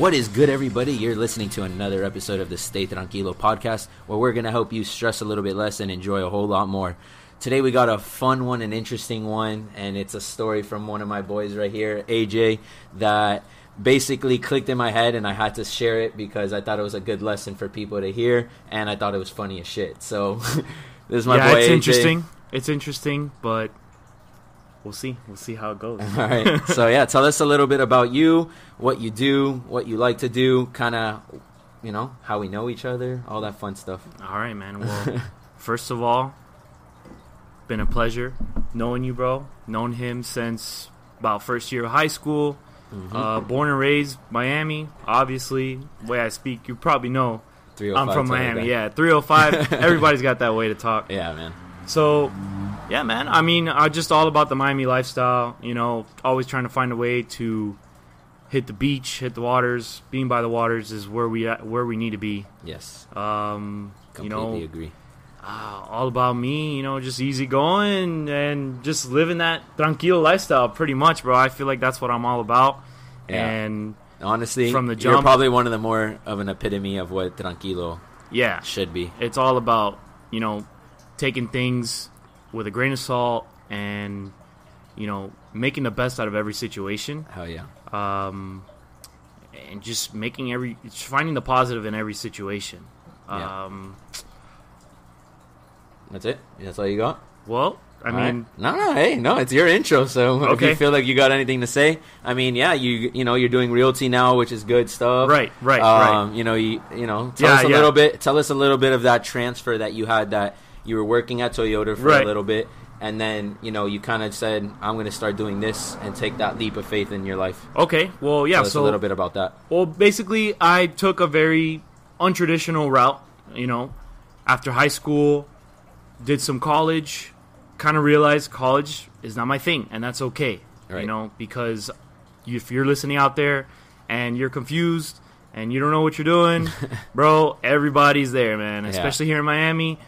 What is good, everybody? You're listening to another episode of the Stay Tranquilo podcast, where we're going to help you stress a little bit less and enjoy a whole lot more. Today, we got a fun one, an interesting one, and it's a story from one of my boys right here, AJ, that basically clicked in my head, and I had to share it because I thought it was a good lesson for people to hear, and I thought it was funny as shit. So, this is my yeah, boy. it's AJ. interesting. It's interesting, but we'll see. We'll see how it goes. All right. So yeah, tell us a little bit about you, what you do, what you like to do, kind of, you know, how we know each other, all that fun stuff. All right, man. Well, first of all, been a pleasure knowing you, bro. Known him since about first year of high school. Mm-hmm. Uh, born and raised Miami. Obviously, way I speak, you probably know I'm from Miami. Yeah, 305. Everybody's got that way to talk. Yeah, man. So, yeah, man. I mean, uh, just all about the Miami lifestyle. You know, always trying to find a way to hit the beach, hit the waters. Being by the waters is where we at, where we need to be. Yes. Um, you know, agree. uh, all about me. You know, just easy going and just living that tranquilo lifestyle. Pretty much, bro. I feel like that's what I'm all about. Yeah. And Honestly, from the jump, you're probably one of the more of an epitome of what tranquilo yeah, should be. it's all about you know taking things with a grain of salt and you know making the best out of every situation Hell yeah. um, and just making every finding the positive in every situation Yeah. um, That's it. That's all you got. well i All mean right. no, no, hey, no, it's your intro. So if Okay. you feel like you got anything to say, I mean, yeah, you you know you're doing realty now, which is good stuff. Right, right, um, right. You know, you you know, tell Yeah, us a yeah. little bit. Tell us a little bit of that transfer that you had that you were working at Toyota for a little bit, and then you know you kind of said, "I'm going to start doing this," and take that leap of faith in your life. okay well yeah Tell us so a little bit about that. Well, basically, I took a very untraditional route. You know, after high school, did some college, kind of realized college is not my thing, and that's okay. Right. You know, because if you're listening out there and you're confused and you don't know what you're doing, bro, everybody's there, man. Yeah. Especially here in Miami.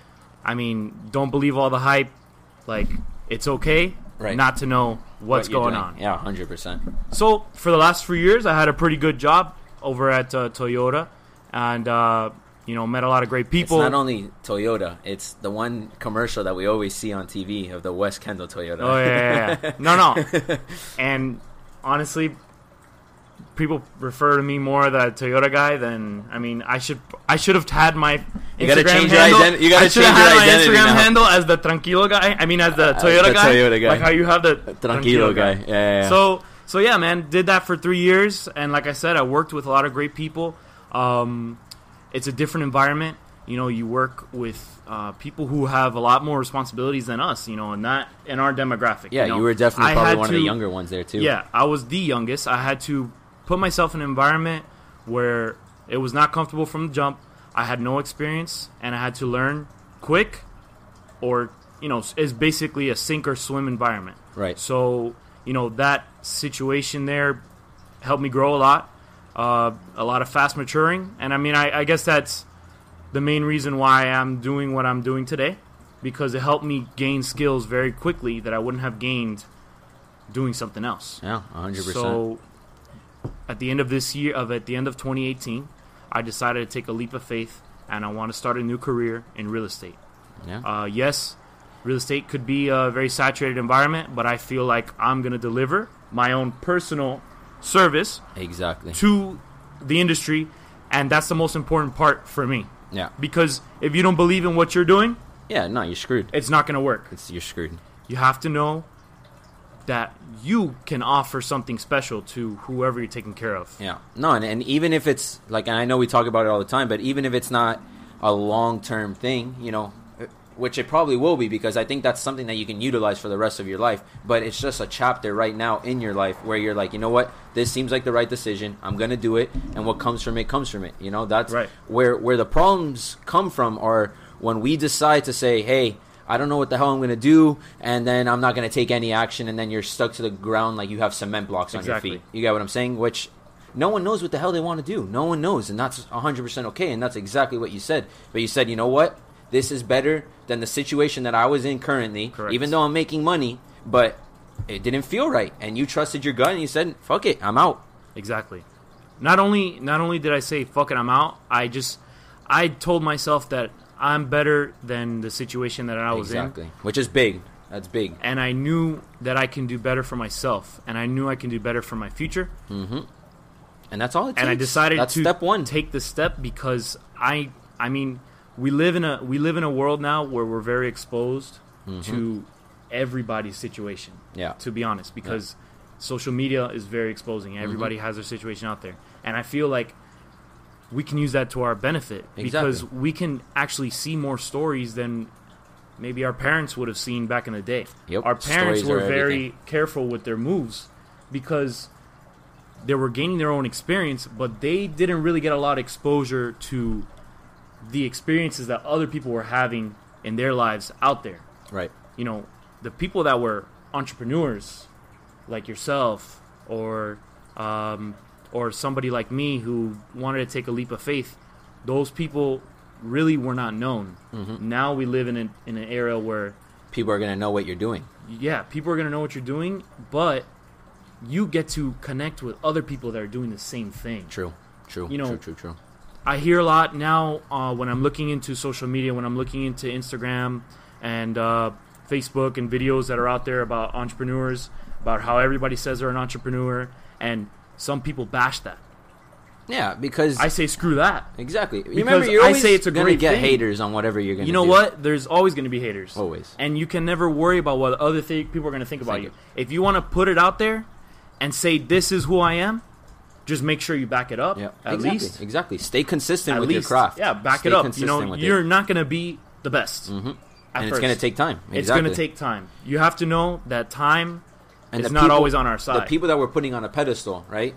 I mean, don't believe all the hype. Like, it's okay Right. not to know what's What going doing. on. Yeah, hundred percent. So for the last few years, I had a pretty good job over at uh, Toyota, and uh, you know met a lot of great It's people. not only Toyota; it's the one commercial that we always see on TV of the West Kendall Toyota. oh yeah, yeah, yeah. no, no. And honestly, people refer to me more the Toyota guy than I mean. I should I should have had my You gotta Instagram change your handle. identi- you gotta I should change have had my Instagram now. handle as the Tranquilo guy. I mean, as the Toyota the guy. Toyota guy. Like how you have the Tranquilo guy. Yeah, yeah, yeah. So so yeah, man, did that for three years, and like I said, I worked with a lot of great people. Um, it's a different environment. You know, you work with uh, people who have a lot more responsibilities than us. You know, and that in our demographic. yeah, you, you, were definitely I probably one of the younger ones there too. Yeah, I was the youngest. I had to put myself in an environment where it was not comfortable from the jump. I had no experience, and I had to learn quick, or you know, is basically a sink or swim environment. Right. So, you know, that situation there helped me grow a lot, uh, a lot of fast maturing. And I mean, I, I guess that's the main reason why I'm doing what I'm doing today, because it helped me gain skills very quickly that I wouldn't have gained doing something else. Yeah, hundred percent. So, at the end of this year, of at the end of 2018, I decided to take a leap of faith, and I want to start a new career in real estate. Yeah. Uh, yes, real estate could be a very saturated environment, but I feel like I'm going to deliver my own personal service exactly. to the industry, and that's the most important part for me. Yeah. Because if you don't believe in what you're doing, Yeah. No, you're screwed. it's not going to work. It's you're screwed. You have to know that you can offer something special to whoever you're taking care of. Yeah. No, and, and even if it's like, and I know we talk about it all the time, but even if it's not a long term thing, you know, uh, which it probably will be because I think that's something that you can utilize for the rest of your life. But it's just a chapter right now in your life where you're like, you know what, this seems like the right decision. I'm gonna do it, and what comes from it comes from it. You know, that's Right. where where the problems come from are when we decide to say, hey. I don't know what the hell I'm going to do, and then I'm not going to take any action, and then you're stuck to the ground like you have cement blocks on Exactly. your feet. You get what I'm saying? Which no one knows what the hell they want to do. No one knows, and that's 100% okay, and that's exactly what you said. But you said, you know what? This is better than the situation that I was in currently, Correct. even though I'm making money, but it didn't feel right. And you trusted your gut, and you said, fuck it, I'm out. Exactly. not only not only did I say fuck it, I'm out. I just I told myself that I'm better than the situation that I was exactly, in, Exactly. which is big. That's big. and I knew that I can do better for myself, and I knew I can do better for my future. And that's all it takes. and I decided that's to step one. take the step because I I mean we live in a we live in a world now where we're very exposed to everybody's situation. Yeah. To be honest, because social media is very exposing. Everybody Mm-hmm. has their situation out there, and I feel like we can use that to our benefit because we can actually see more stories than maybe our parents would have seen back in the day. Yep. Our parents Stories were very everything. careful with their moves because they were gaining their own experience, but they didn't really get a lot of exposure to the experiences that other people were having in their lives out there. Right. You know, the people that were entrepreneurs, like yourself, or um, or somebody like me who wanted to take a leap of faith, those people really were not known. Mm-hmm. Now we live in an, in an era where People are gonna know what you're doing. yeah, people are gonna know what you're doing, but you get to connect with other people that are doing the same thing. True. True. You know- True. True. True. I hear a lot now uh, when I'm looking into social media, when I'm looking into Instagram and uh, Facebook and videos that are out there about entrepreneurs, about how everybody says they're an entrepreneur, and some people bash that. Yeah, because I say screw that. exactly. You Because remember, you're I say it's a gonna great get thing. haters on whatever you're gonna. Do. You know do. what? There's always going to be haters. Always. And you can never worry about what other th- people are going to think about you. If you want to put it out there and say this is who I am, just make sure you back it up. Yeah. At exactly. least. Exactly. Stay consistent At with least. your craft. Yeah, back Stay it up. You know, you're it. not going to be the best. Mhm. at and it's gonna take time. It's going to take time. You have to know that time And it's not people- always on our side. The people that we're putting on a pedestal, right?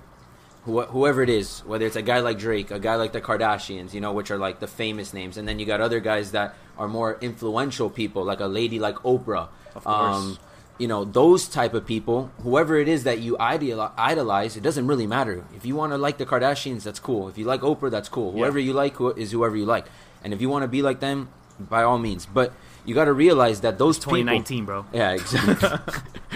Who, whoever it is, whether it's a guy like Drake, a guy like the Kardashians, you know, which are like the famous names, and then you got other guys that are more influential people, like a lady like Oprah. Of course. Um, you know, those type of people, whoever it is that you idolize, it doesn't really matter. If you want to like the Kardashians, that's cool. If you like Oprah, that's cool. Yeah. Whoever you like who- is whoever you like. And if you want to be like them, by all means. But you got to realize that those people. 2019, bro. Yeah, exactly.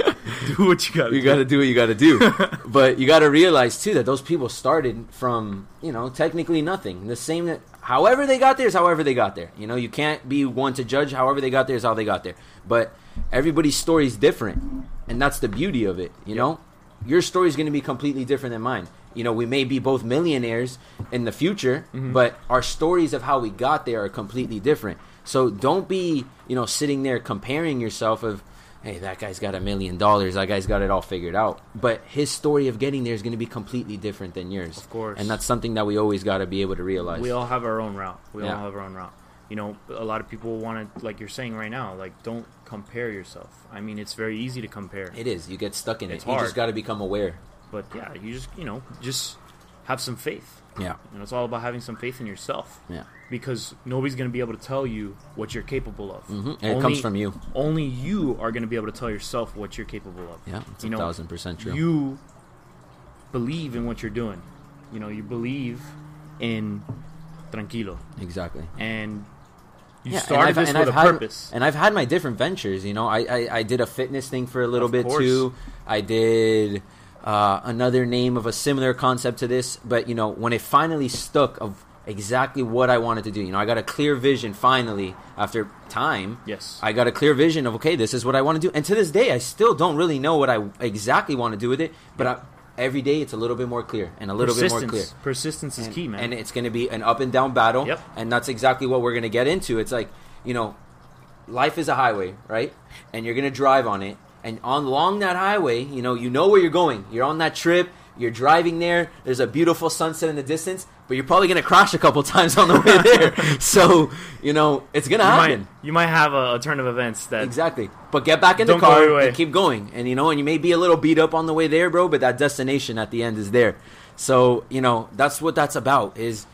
Do what you got. you got to do what you got to do. but you got to realize too that those people started from you know technically nothing. The same that however they got there is however they got there. You know you can't be one to judge. However they got there is how they got there. But everybody's story is different, and that's the beauty of it. You know, your story is going to be completely different than mine. You know, we may be both millionaires in the future, mm-hmm. but our stories of how we got there are completely different. So don't be, you know, sitting there comparing yourself of, hey, that guy's got a million dollars, that guy's got it all figured out. But his story of getting there is going to be completely different than yours. Of course. And that's something that we always got to be able to realize. We all have our own route. We Yeah. all have our own route. You know, a lot of people want to, like you're saying right now, like don't compare yourself. I mean, it's very easy to compare, it is. You get stuck in It's it. You just got to become aware. but yeah, you just you know just have some faith. Yeah. Know, it's all about having some faith in yourself Yeah. because nobody's going to be able to tell you what you're capable of. hmm And it comes from you. Only you are going to be able to tell yourself what you're capable of. Yeah. It's You a know, thousand percent true. You believe in what you're doing. You know, you believe in tranquilo, exactly. and you Yeah, and started I've- this and with I've a had- purpose. And I've had my different ventures. You know, I, I, I did a fitness thing for a little Of bit course. too. I did uh, another name of a similar concept to this. But, you know, when it finally stuck of exactly what I wanted to do, you know, I got a clear vision finally after time. Yes. I got a clear vision of, okay, this is what I want to do. And to this day, I still don't really know what I exactly want to do with it. But I, every day it's a little bit more clear and a little bit more clear Persistence is and, key, man. And it's going to be an up and down battle. Yep. And that's exactly what we're going to get into. It's like, you know, life is a highway, right? And you're going to drive on it. And on along that highway, you know, you know where you're going. You're on that trip. You're driving there. There's a beautiful sunset in the distance, but you're probably going to crash a couple times on the way there. so, you know, it's going to you happen. might you might have a, a turn of events that Exactly. But get back in the car and keep going. And you know, and you may be a little beat up on the way there, bro, but that destination at the end is there. So, you know, that's what that's about is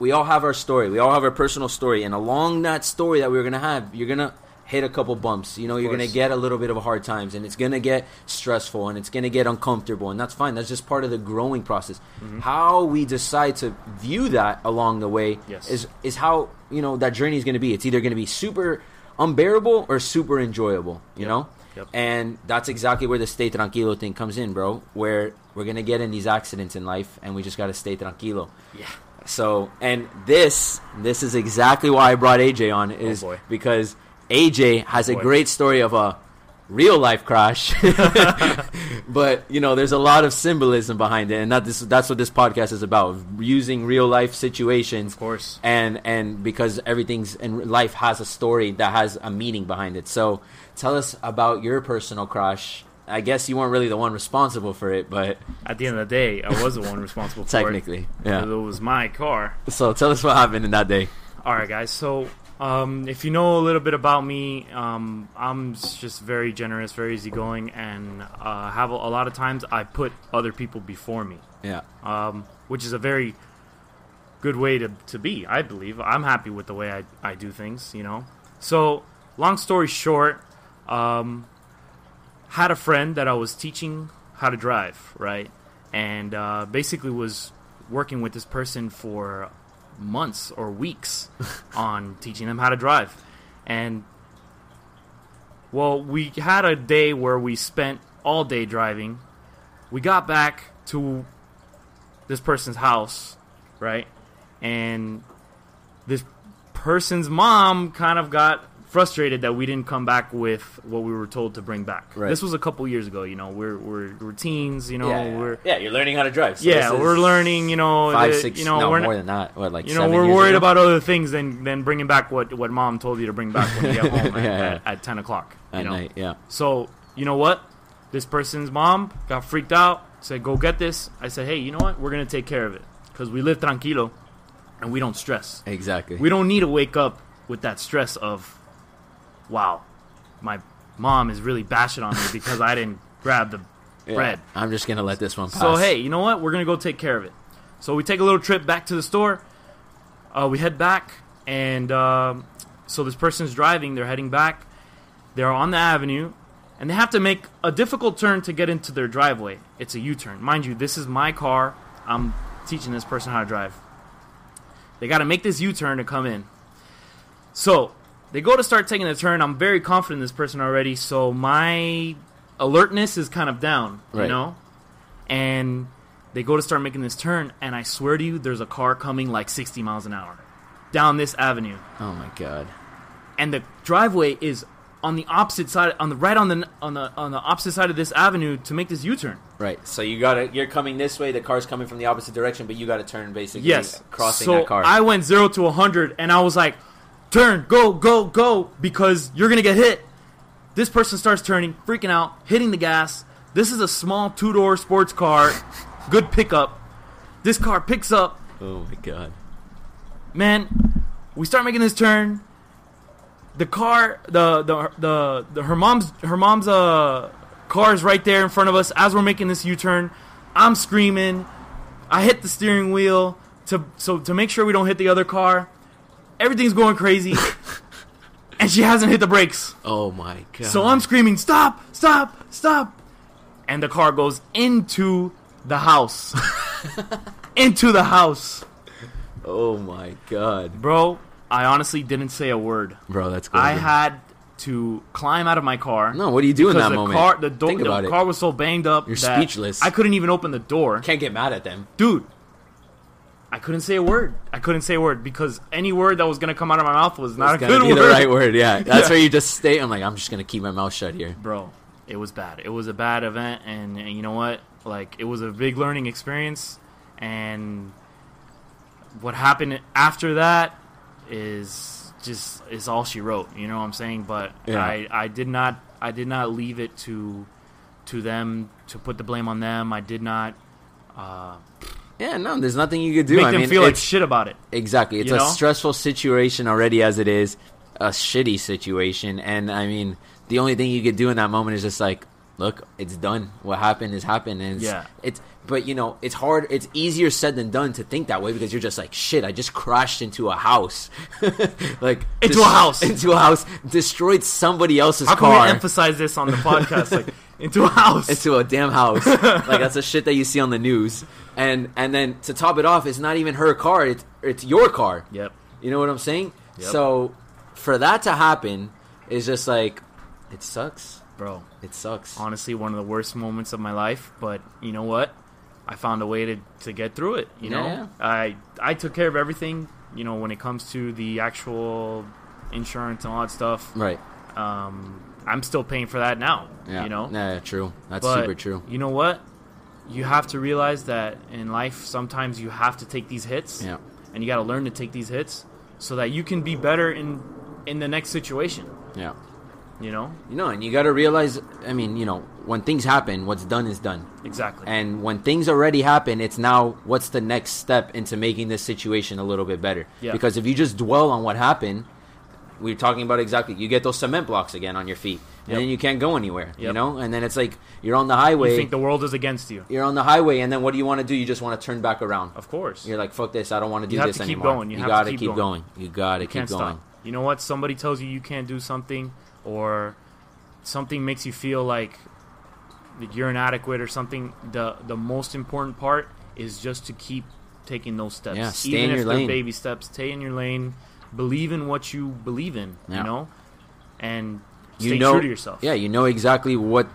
we all have our story. We all have our personal story and along that story that we're going to have, you're going to hit a couple bumps. You know, you're going to get a little bit of a hard times and it's going to get stressful and it's going to get uncomfortable and that's fine. That's just part of the growing process. Mm-hmm. How we decide to view that along the way Yes. is is how, you know, that journey is going to be. It's either going to be super unbearable or super enjoyable, you know? Yep. And that's exactly where the stay tranquilo thing comes in, bro. Where we're gonna get in these accidents in life, and we just gotta stay tranquilo. Yeah. So, and this, this is exactly why I brought AJ on, is Oh, because AJ has a boy. great story of a real life crash, but you know, there's a lot of symbolism behind it, and that this, that's what this podcast is about: using real life situations, Of course. and and because everything's in life has a story that has a meaning behind it. So, tell us about your personal crash. I guess you weren't really the one responsible for it, but At the end of the day, I was the one responsible for technically, it. yeah. It was my car. So, tell us what happened in that day. All right, guys. So, um, if you know a little bit about me, um, I'm just very generous, very easygoing, and uh, have a, a lot of times I put other people before me, Yeah. um, which is a very good way to, to be. I believe I'm happy with the way I, I do things. You know. So, long story short, um, had a friend that I was teaching how to drive, right, and uh, basically was working with this person for months or weeks on teaching them how to drive. And well, we had a day where we spent all day driving. We got back to this person's house, right? And this person's mom kind of got frustrated that we didn't come back with what we were told to bring back. Right. This was a couple years ago, you know. We're we're, we're teens, you know. yeah, We're yeah, you're learning how to drive. So yeah, we're learning, you know. five, the- six, you know, no, we're more not, than that. What, like you know, seven we're years worried ago? about other things than than bringing back what what mom told you to bring back when you get home at, Yeah, yeah. At, at ten o'clock. You at know? night. Yeah, So you know what? This person's mom got freaked out. Said, "Go get this." I said, "Hey, you know what? We're gonna take care of it because we live tranquilo, and we don't stress. exactly. We don't need to wake up with that stress of, wow, my mom is really bashing on me because I didn't grab the Yeah. bread." I'm just gonna let this one pass. So hey, you know what? We're gonna go take care of it. So we take a little trip back to the store. Uh, we head back, and um, so this person's driving. They're heading back. They're on the avenue, and they have to make a difficult turn to get into their driveway. It's a U-turn, mind you. This is my car. I'm teaching this person how to drive. They got to make this U-turn to come in. So they go to start taking the turn. I'm very confident in this person already. So my alertness is kind of down. Right. You know, and they go to start making this turn, and I swear to you, there's a car coming like 60 miles an hour down this avenue, oh my god. and the driveway is on the opposite side, on the right on the on the on the opposite side of this avenue to make this U-turn. Right. So you gotta you're coming this way. The car's coming from the opposite direction, but you gotta turn basically. Yes, Crossing so that car. I went zero to 100, and I was like, "Turn, go, go, go!" Because you're gonna get hit. This person starts turning, freaking out, hitting the gas. This is a small two-door sports car, good pickup. This car picks up, oh my god. man, we start making this turn. The car, the the the, the her mom's her mom's uh car is right there in front of us as we're making this U-turn. I'm screaming. I hit the steering wheel to so to make sure we don't hit the other car. Everything's going crazy, and she hasn't hit the brakes. Oh my god. So I'm screaming, "Stop! Stop! Stop!" And the car goes into the house. into the house. Oh my god, Bro, I honestly didn't say a word. bro, that's. Good. I had to climb out of my car. No, what do you do in that the moment? car, the, Think the car it. was so banged up. You're that speechless. I couldn't even open the door, Can't get mad at them. dude. I couldn't say a word. I couldn't say a word because any word that was gonna come out of my mouth was not It's a good be word, the right word. Yeah, that's Yeah. where you just stay. I'm like, I'm just gonna keep my mouth shut here. bro. It was bad. It was a bad event, and, and you know what? Like it was a big learning experience, and what happened after that is just is all she wrote. You know what I'm saying? But Yeah. I I did not I did not leave it to to them to put the blame on them. I did not uh, Yeah, no, there's nothing you could do. make I them mean, feel like shit about it. Exactly. It's a know? stressful situation already as it is, a shitty situation. And I mean, the only thing you could do in that moment is just like, look, it's done. What happened is happened. And it's, Yeah. it's but you know, it's hard. It's easier said than done to think that way because you're just like, shit, I just crashed into a house. like Into a house. Into a house. Destroyed somebody else's How can car. we emphasize this on the podcast? like into a house. into a damn house. like that's the shit that you see on the news. And and then to top it off, it's not even her car. It's it's your car. yep. You know what I'm saying? Yep. So for that to happen is just like it sucks. Bro. It sucks. Honestly, one of the worst moments of my life. But you know what? I found a way to, to get through it. You know, Yeah. I I took care of everything. You know, when it comes to the actual insurance and all that stuff. Right. Um, I'm still paying for that now. Yeah. You know, Yeah, true. That's But super true. You know what? You have to realize that in life, sometimes you have to take these hits, Yeah. and you got to learn to take these hits so that you can be better in in the next situation. Yeah. You know, You know, and you got to realize, I mean, you know, when things happen, what's done is done. exactly. And when things already happen, it's now what's the next step into making this situation a little bit better. Yeah. Because if you just dwell on what happened, we're talking about exactly, you get those cement blocks again on your feet, and Yep. then you can't go anywhere. You know, and then it's like you're on the highway. you think the world is against you? you're on the highway, and then what do you want to do? You just want to turn back around. Of course. You're like, fuck this, I don't want to do this anymore. You have this to keep anymore. going. You to gotta keep keep going. going. You gotta you keep going. stop. You know what? Somebody tells you you can't do something, or something makes you feel like that you're inadequate or something. The the most important part is just to keep taking those steps. Yeah, stay Even in if your they're lane. baby steps, stay in your lane. Believe in what you believe in. Yeah. You know, and You stay know, true to yourself. Yeah, you know exactly what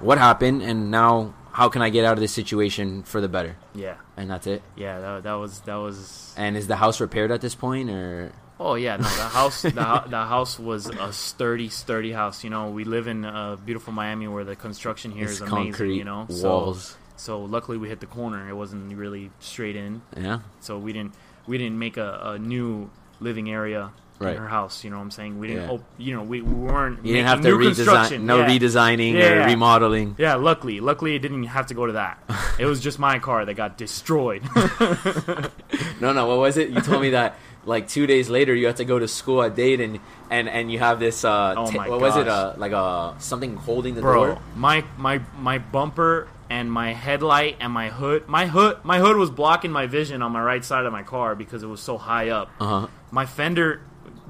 what happened, and now how can I get out of this situation for the better? yeah, And that's it. yeah. That, that was that was. And is the house repaired at this point, or Oh yeah, no, the house the, the house was a sturdy, sturdy house. You know, we live in uh, beautiful Miami where the construction here it's is amazing. concrete You know, walls? So, so luckily we hit the corner. It wasn't really straight in, yeah, so we didn't we didn't make a, a new living area Right. in her house. You know what I'm saying? We didn't. Yeah. Op- you know, we, we weren't. you didn't have to redesign, no yeah. redesigning Yeah, or yeah. remodeling. Yeah, luckily, luckily it didn't have to go to that. it was just my car that got destroyed. No, no, what was it? You told me that like two days later you have to go to school at Dayton, and and you have this. Uh, Oh my what was it? Uh, like a something holding the bro door. my my my bumper and my headlight and my hood my hood my hood was blocking my vision on my right side of my car because it was so high up Uh huh. my fender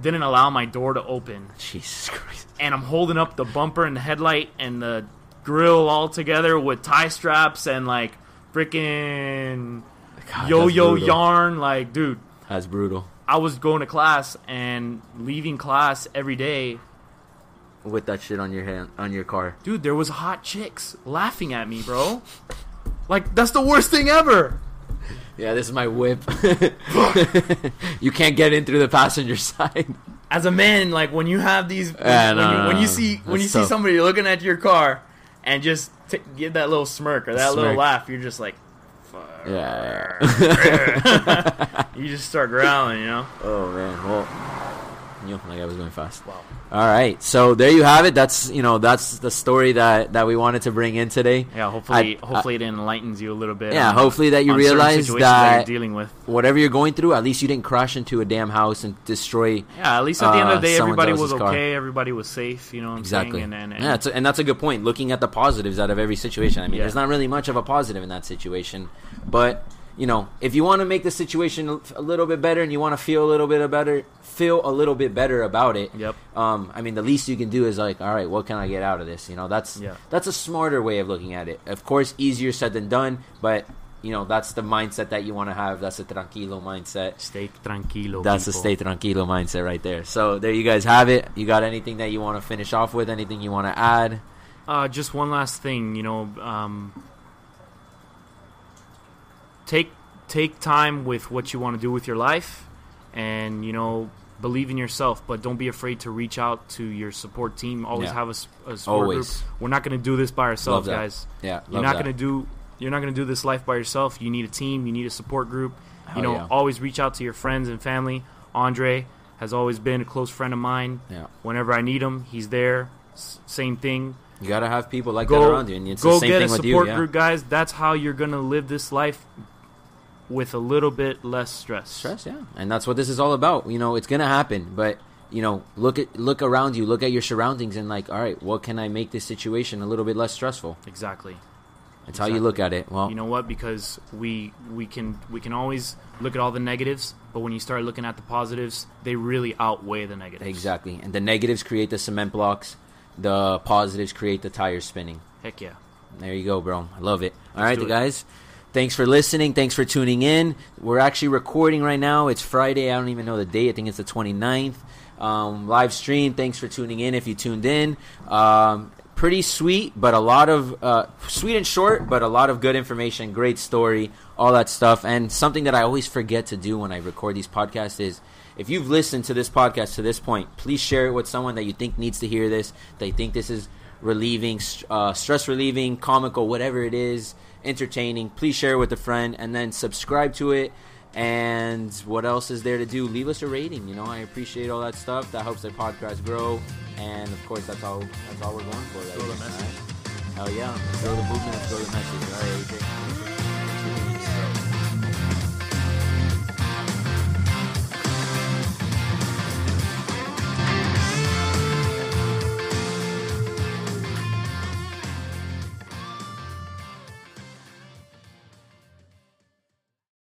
didn't allow my door to open Jesus Christ. and i'm holding up the bumper and the headlight and the grill all together with tie straps and like freaking yo yo yarn like dude That's brutal. I was going to class and leaving class every day With that shit on your hand, on your car. Dude, there was hot chicks laughing at me, bro. Like that's the worst thing ever. Yeah, this is my whip. you can't get in through the passenger side. As a man, like when you have these, when, Yeah, when no, you, no, when you see when you see somebody looking at your car and just t- give that little smirk or that little laugh, you're just like. Yeah. you just start growling, you know. oh man. Well, you know, like I was going fast. Wow. All right, so there you have it. That's you know that's the story that that we wanted to bring in today. Yeah, hopefully, I- hopefully it enlightens you a little bit. Yeah, on- hopefully that you realize that that you're dealing with. whatever you're going through, at least you didn't crash into a damn house and destroy. Yeah, at least at the end uh, of the day, someone everybody was else's car. okay. Everybody was safe. You know what I'm Exactly. saying? And, and, and yeah, that's a, and that's a good point. Looking at the positives out of every situation. I mean, Yeah. there's not really much of a positive in that situation, but you know, if you want to make the situation a- a little bit better and you want to feel a little bit better, feel a little bit better about it. Yep. Um, I mean, the least you can do is like, all right, what can I get out of this? You know, that's Yeah. that's a smarter way of looking at it. Of course, easier said than done, but you know, that's the mindset that you want to have. That's a tranquilo mindset. stay tranquilo. That's people. stay tranquilo mindset right there. So there you guys have it. You got anything that you want to finish off with? Anything you want to add? Uh, just one last thing, you know, um, take take time with what you want to do with your life, and you know, believe in yourself. But don't be afraid to reach out to your support team. Always Yeah. have a, a support Always. group. We're not going to do this by ourselves, guys. Yeah, You're not going to do you're not going to do this life by yourself. You need a team. You need a support group. Hell you know, yeah. always reach out to your friends and family. Andre has always been a close friend of mine. Yeah, Whenever I need him, he's there. S- same thing you gotta have people like that around you, and it's go the same get thing a support you. Yeah. group, guys. That's how you're gonna live this life with a little bit less stress. Stress, yeah, and that's what this is all about. You know, it's gonna happen, but you know, look at look around you, look at your surroundings, and like, all right, what can I make this situation a little bit less stressful? Exactly. That's how you look at it. Well, You know what? Because we we can we can always look at all the negatives, but when you start looking at the positives, they really outweigh the negatives. exactly, and the negatives create the cement blocks, the positives create the tires spinning. Heck yeah. There you go, bro. I love it. All Let's right, do it. Thanks for listening. Thanks for tuning in. We're actually recording right now. It's Friday. I don't even know the date. I think it's the 29th. Um, live stream. Thanks for tuning in if you tuned in. Um, pretty sweet, but a lot of uh, sweet and short, but a lot of good information, great story, all that stuff. And something that I always forget to do when I record these podcasts is if you've listened to this podcast to this point, please share it with someone that you think needs to hear this. They think this is relieving, uh, stress relieving, comical, whatever it is, entertaining. Please share it with a friend and then subscribe to it. And what else is there to do? Leave us a rating. You know, I appreciate all that stuff. That helps the podcast grow. And of course, that's all. That's all we're going for. Right Throw the message. right? Hell yeah! Throw the movement. Throw the message. All right, AJ.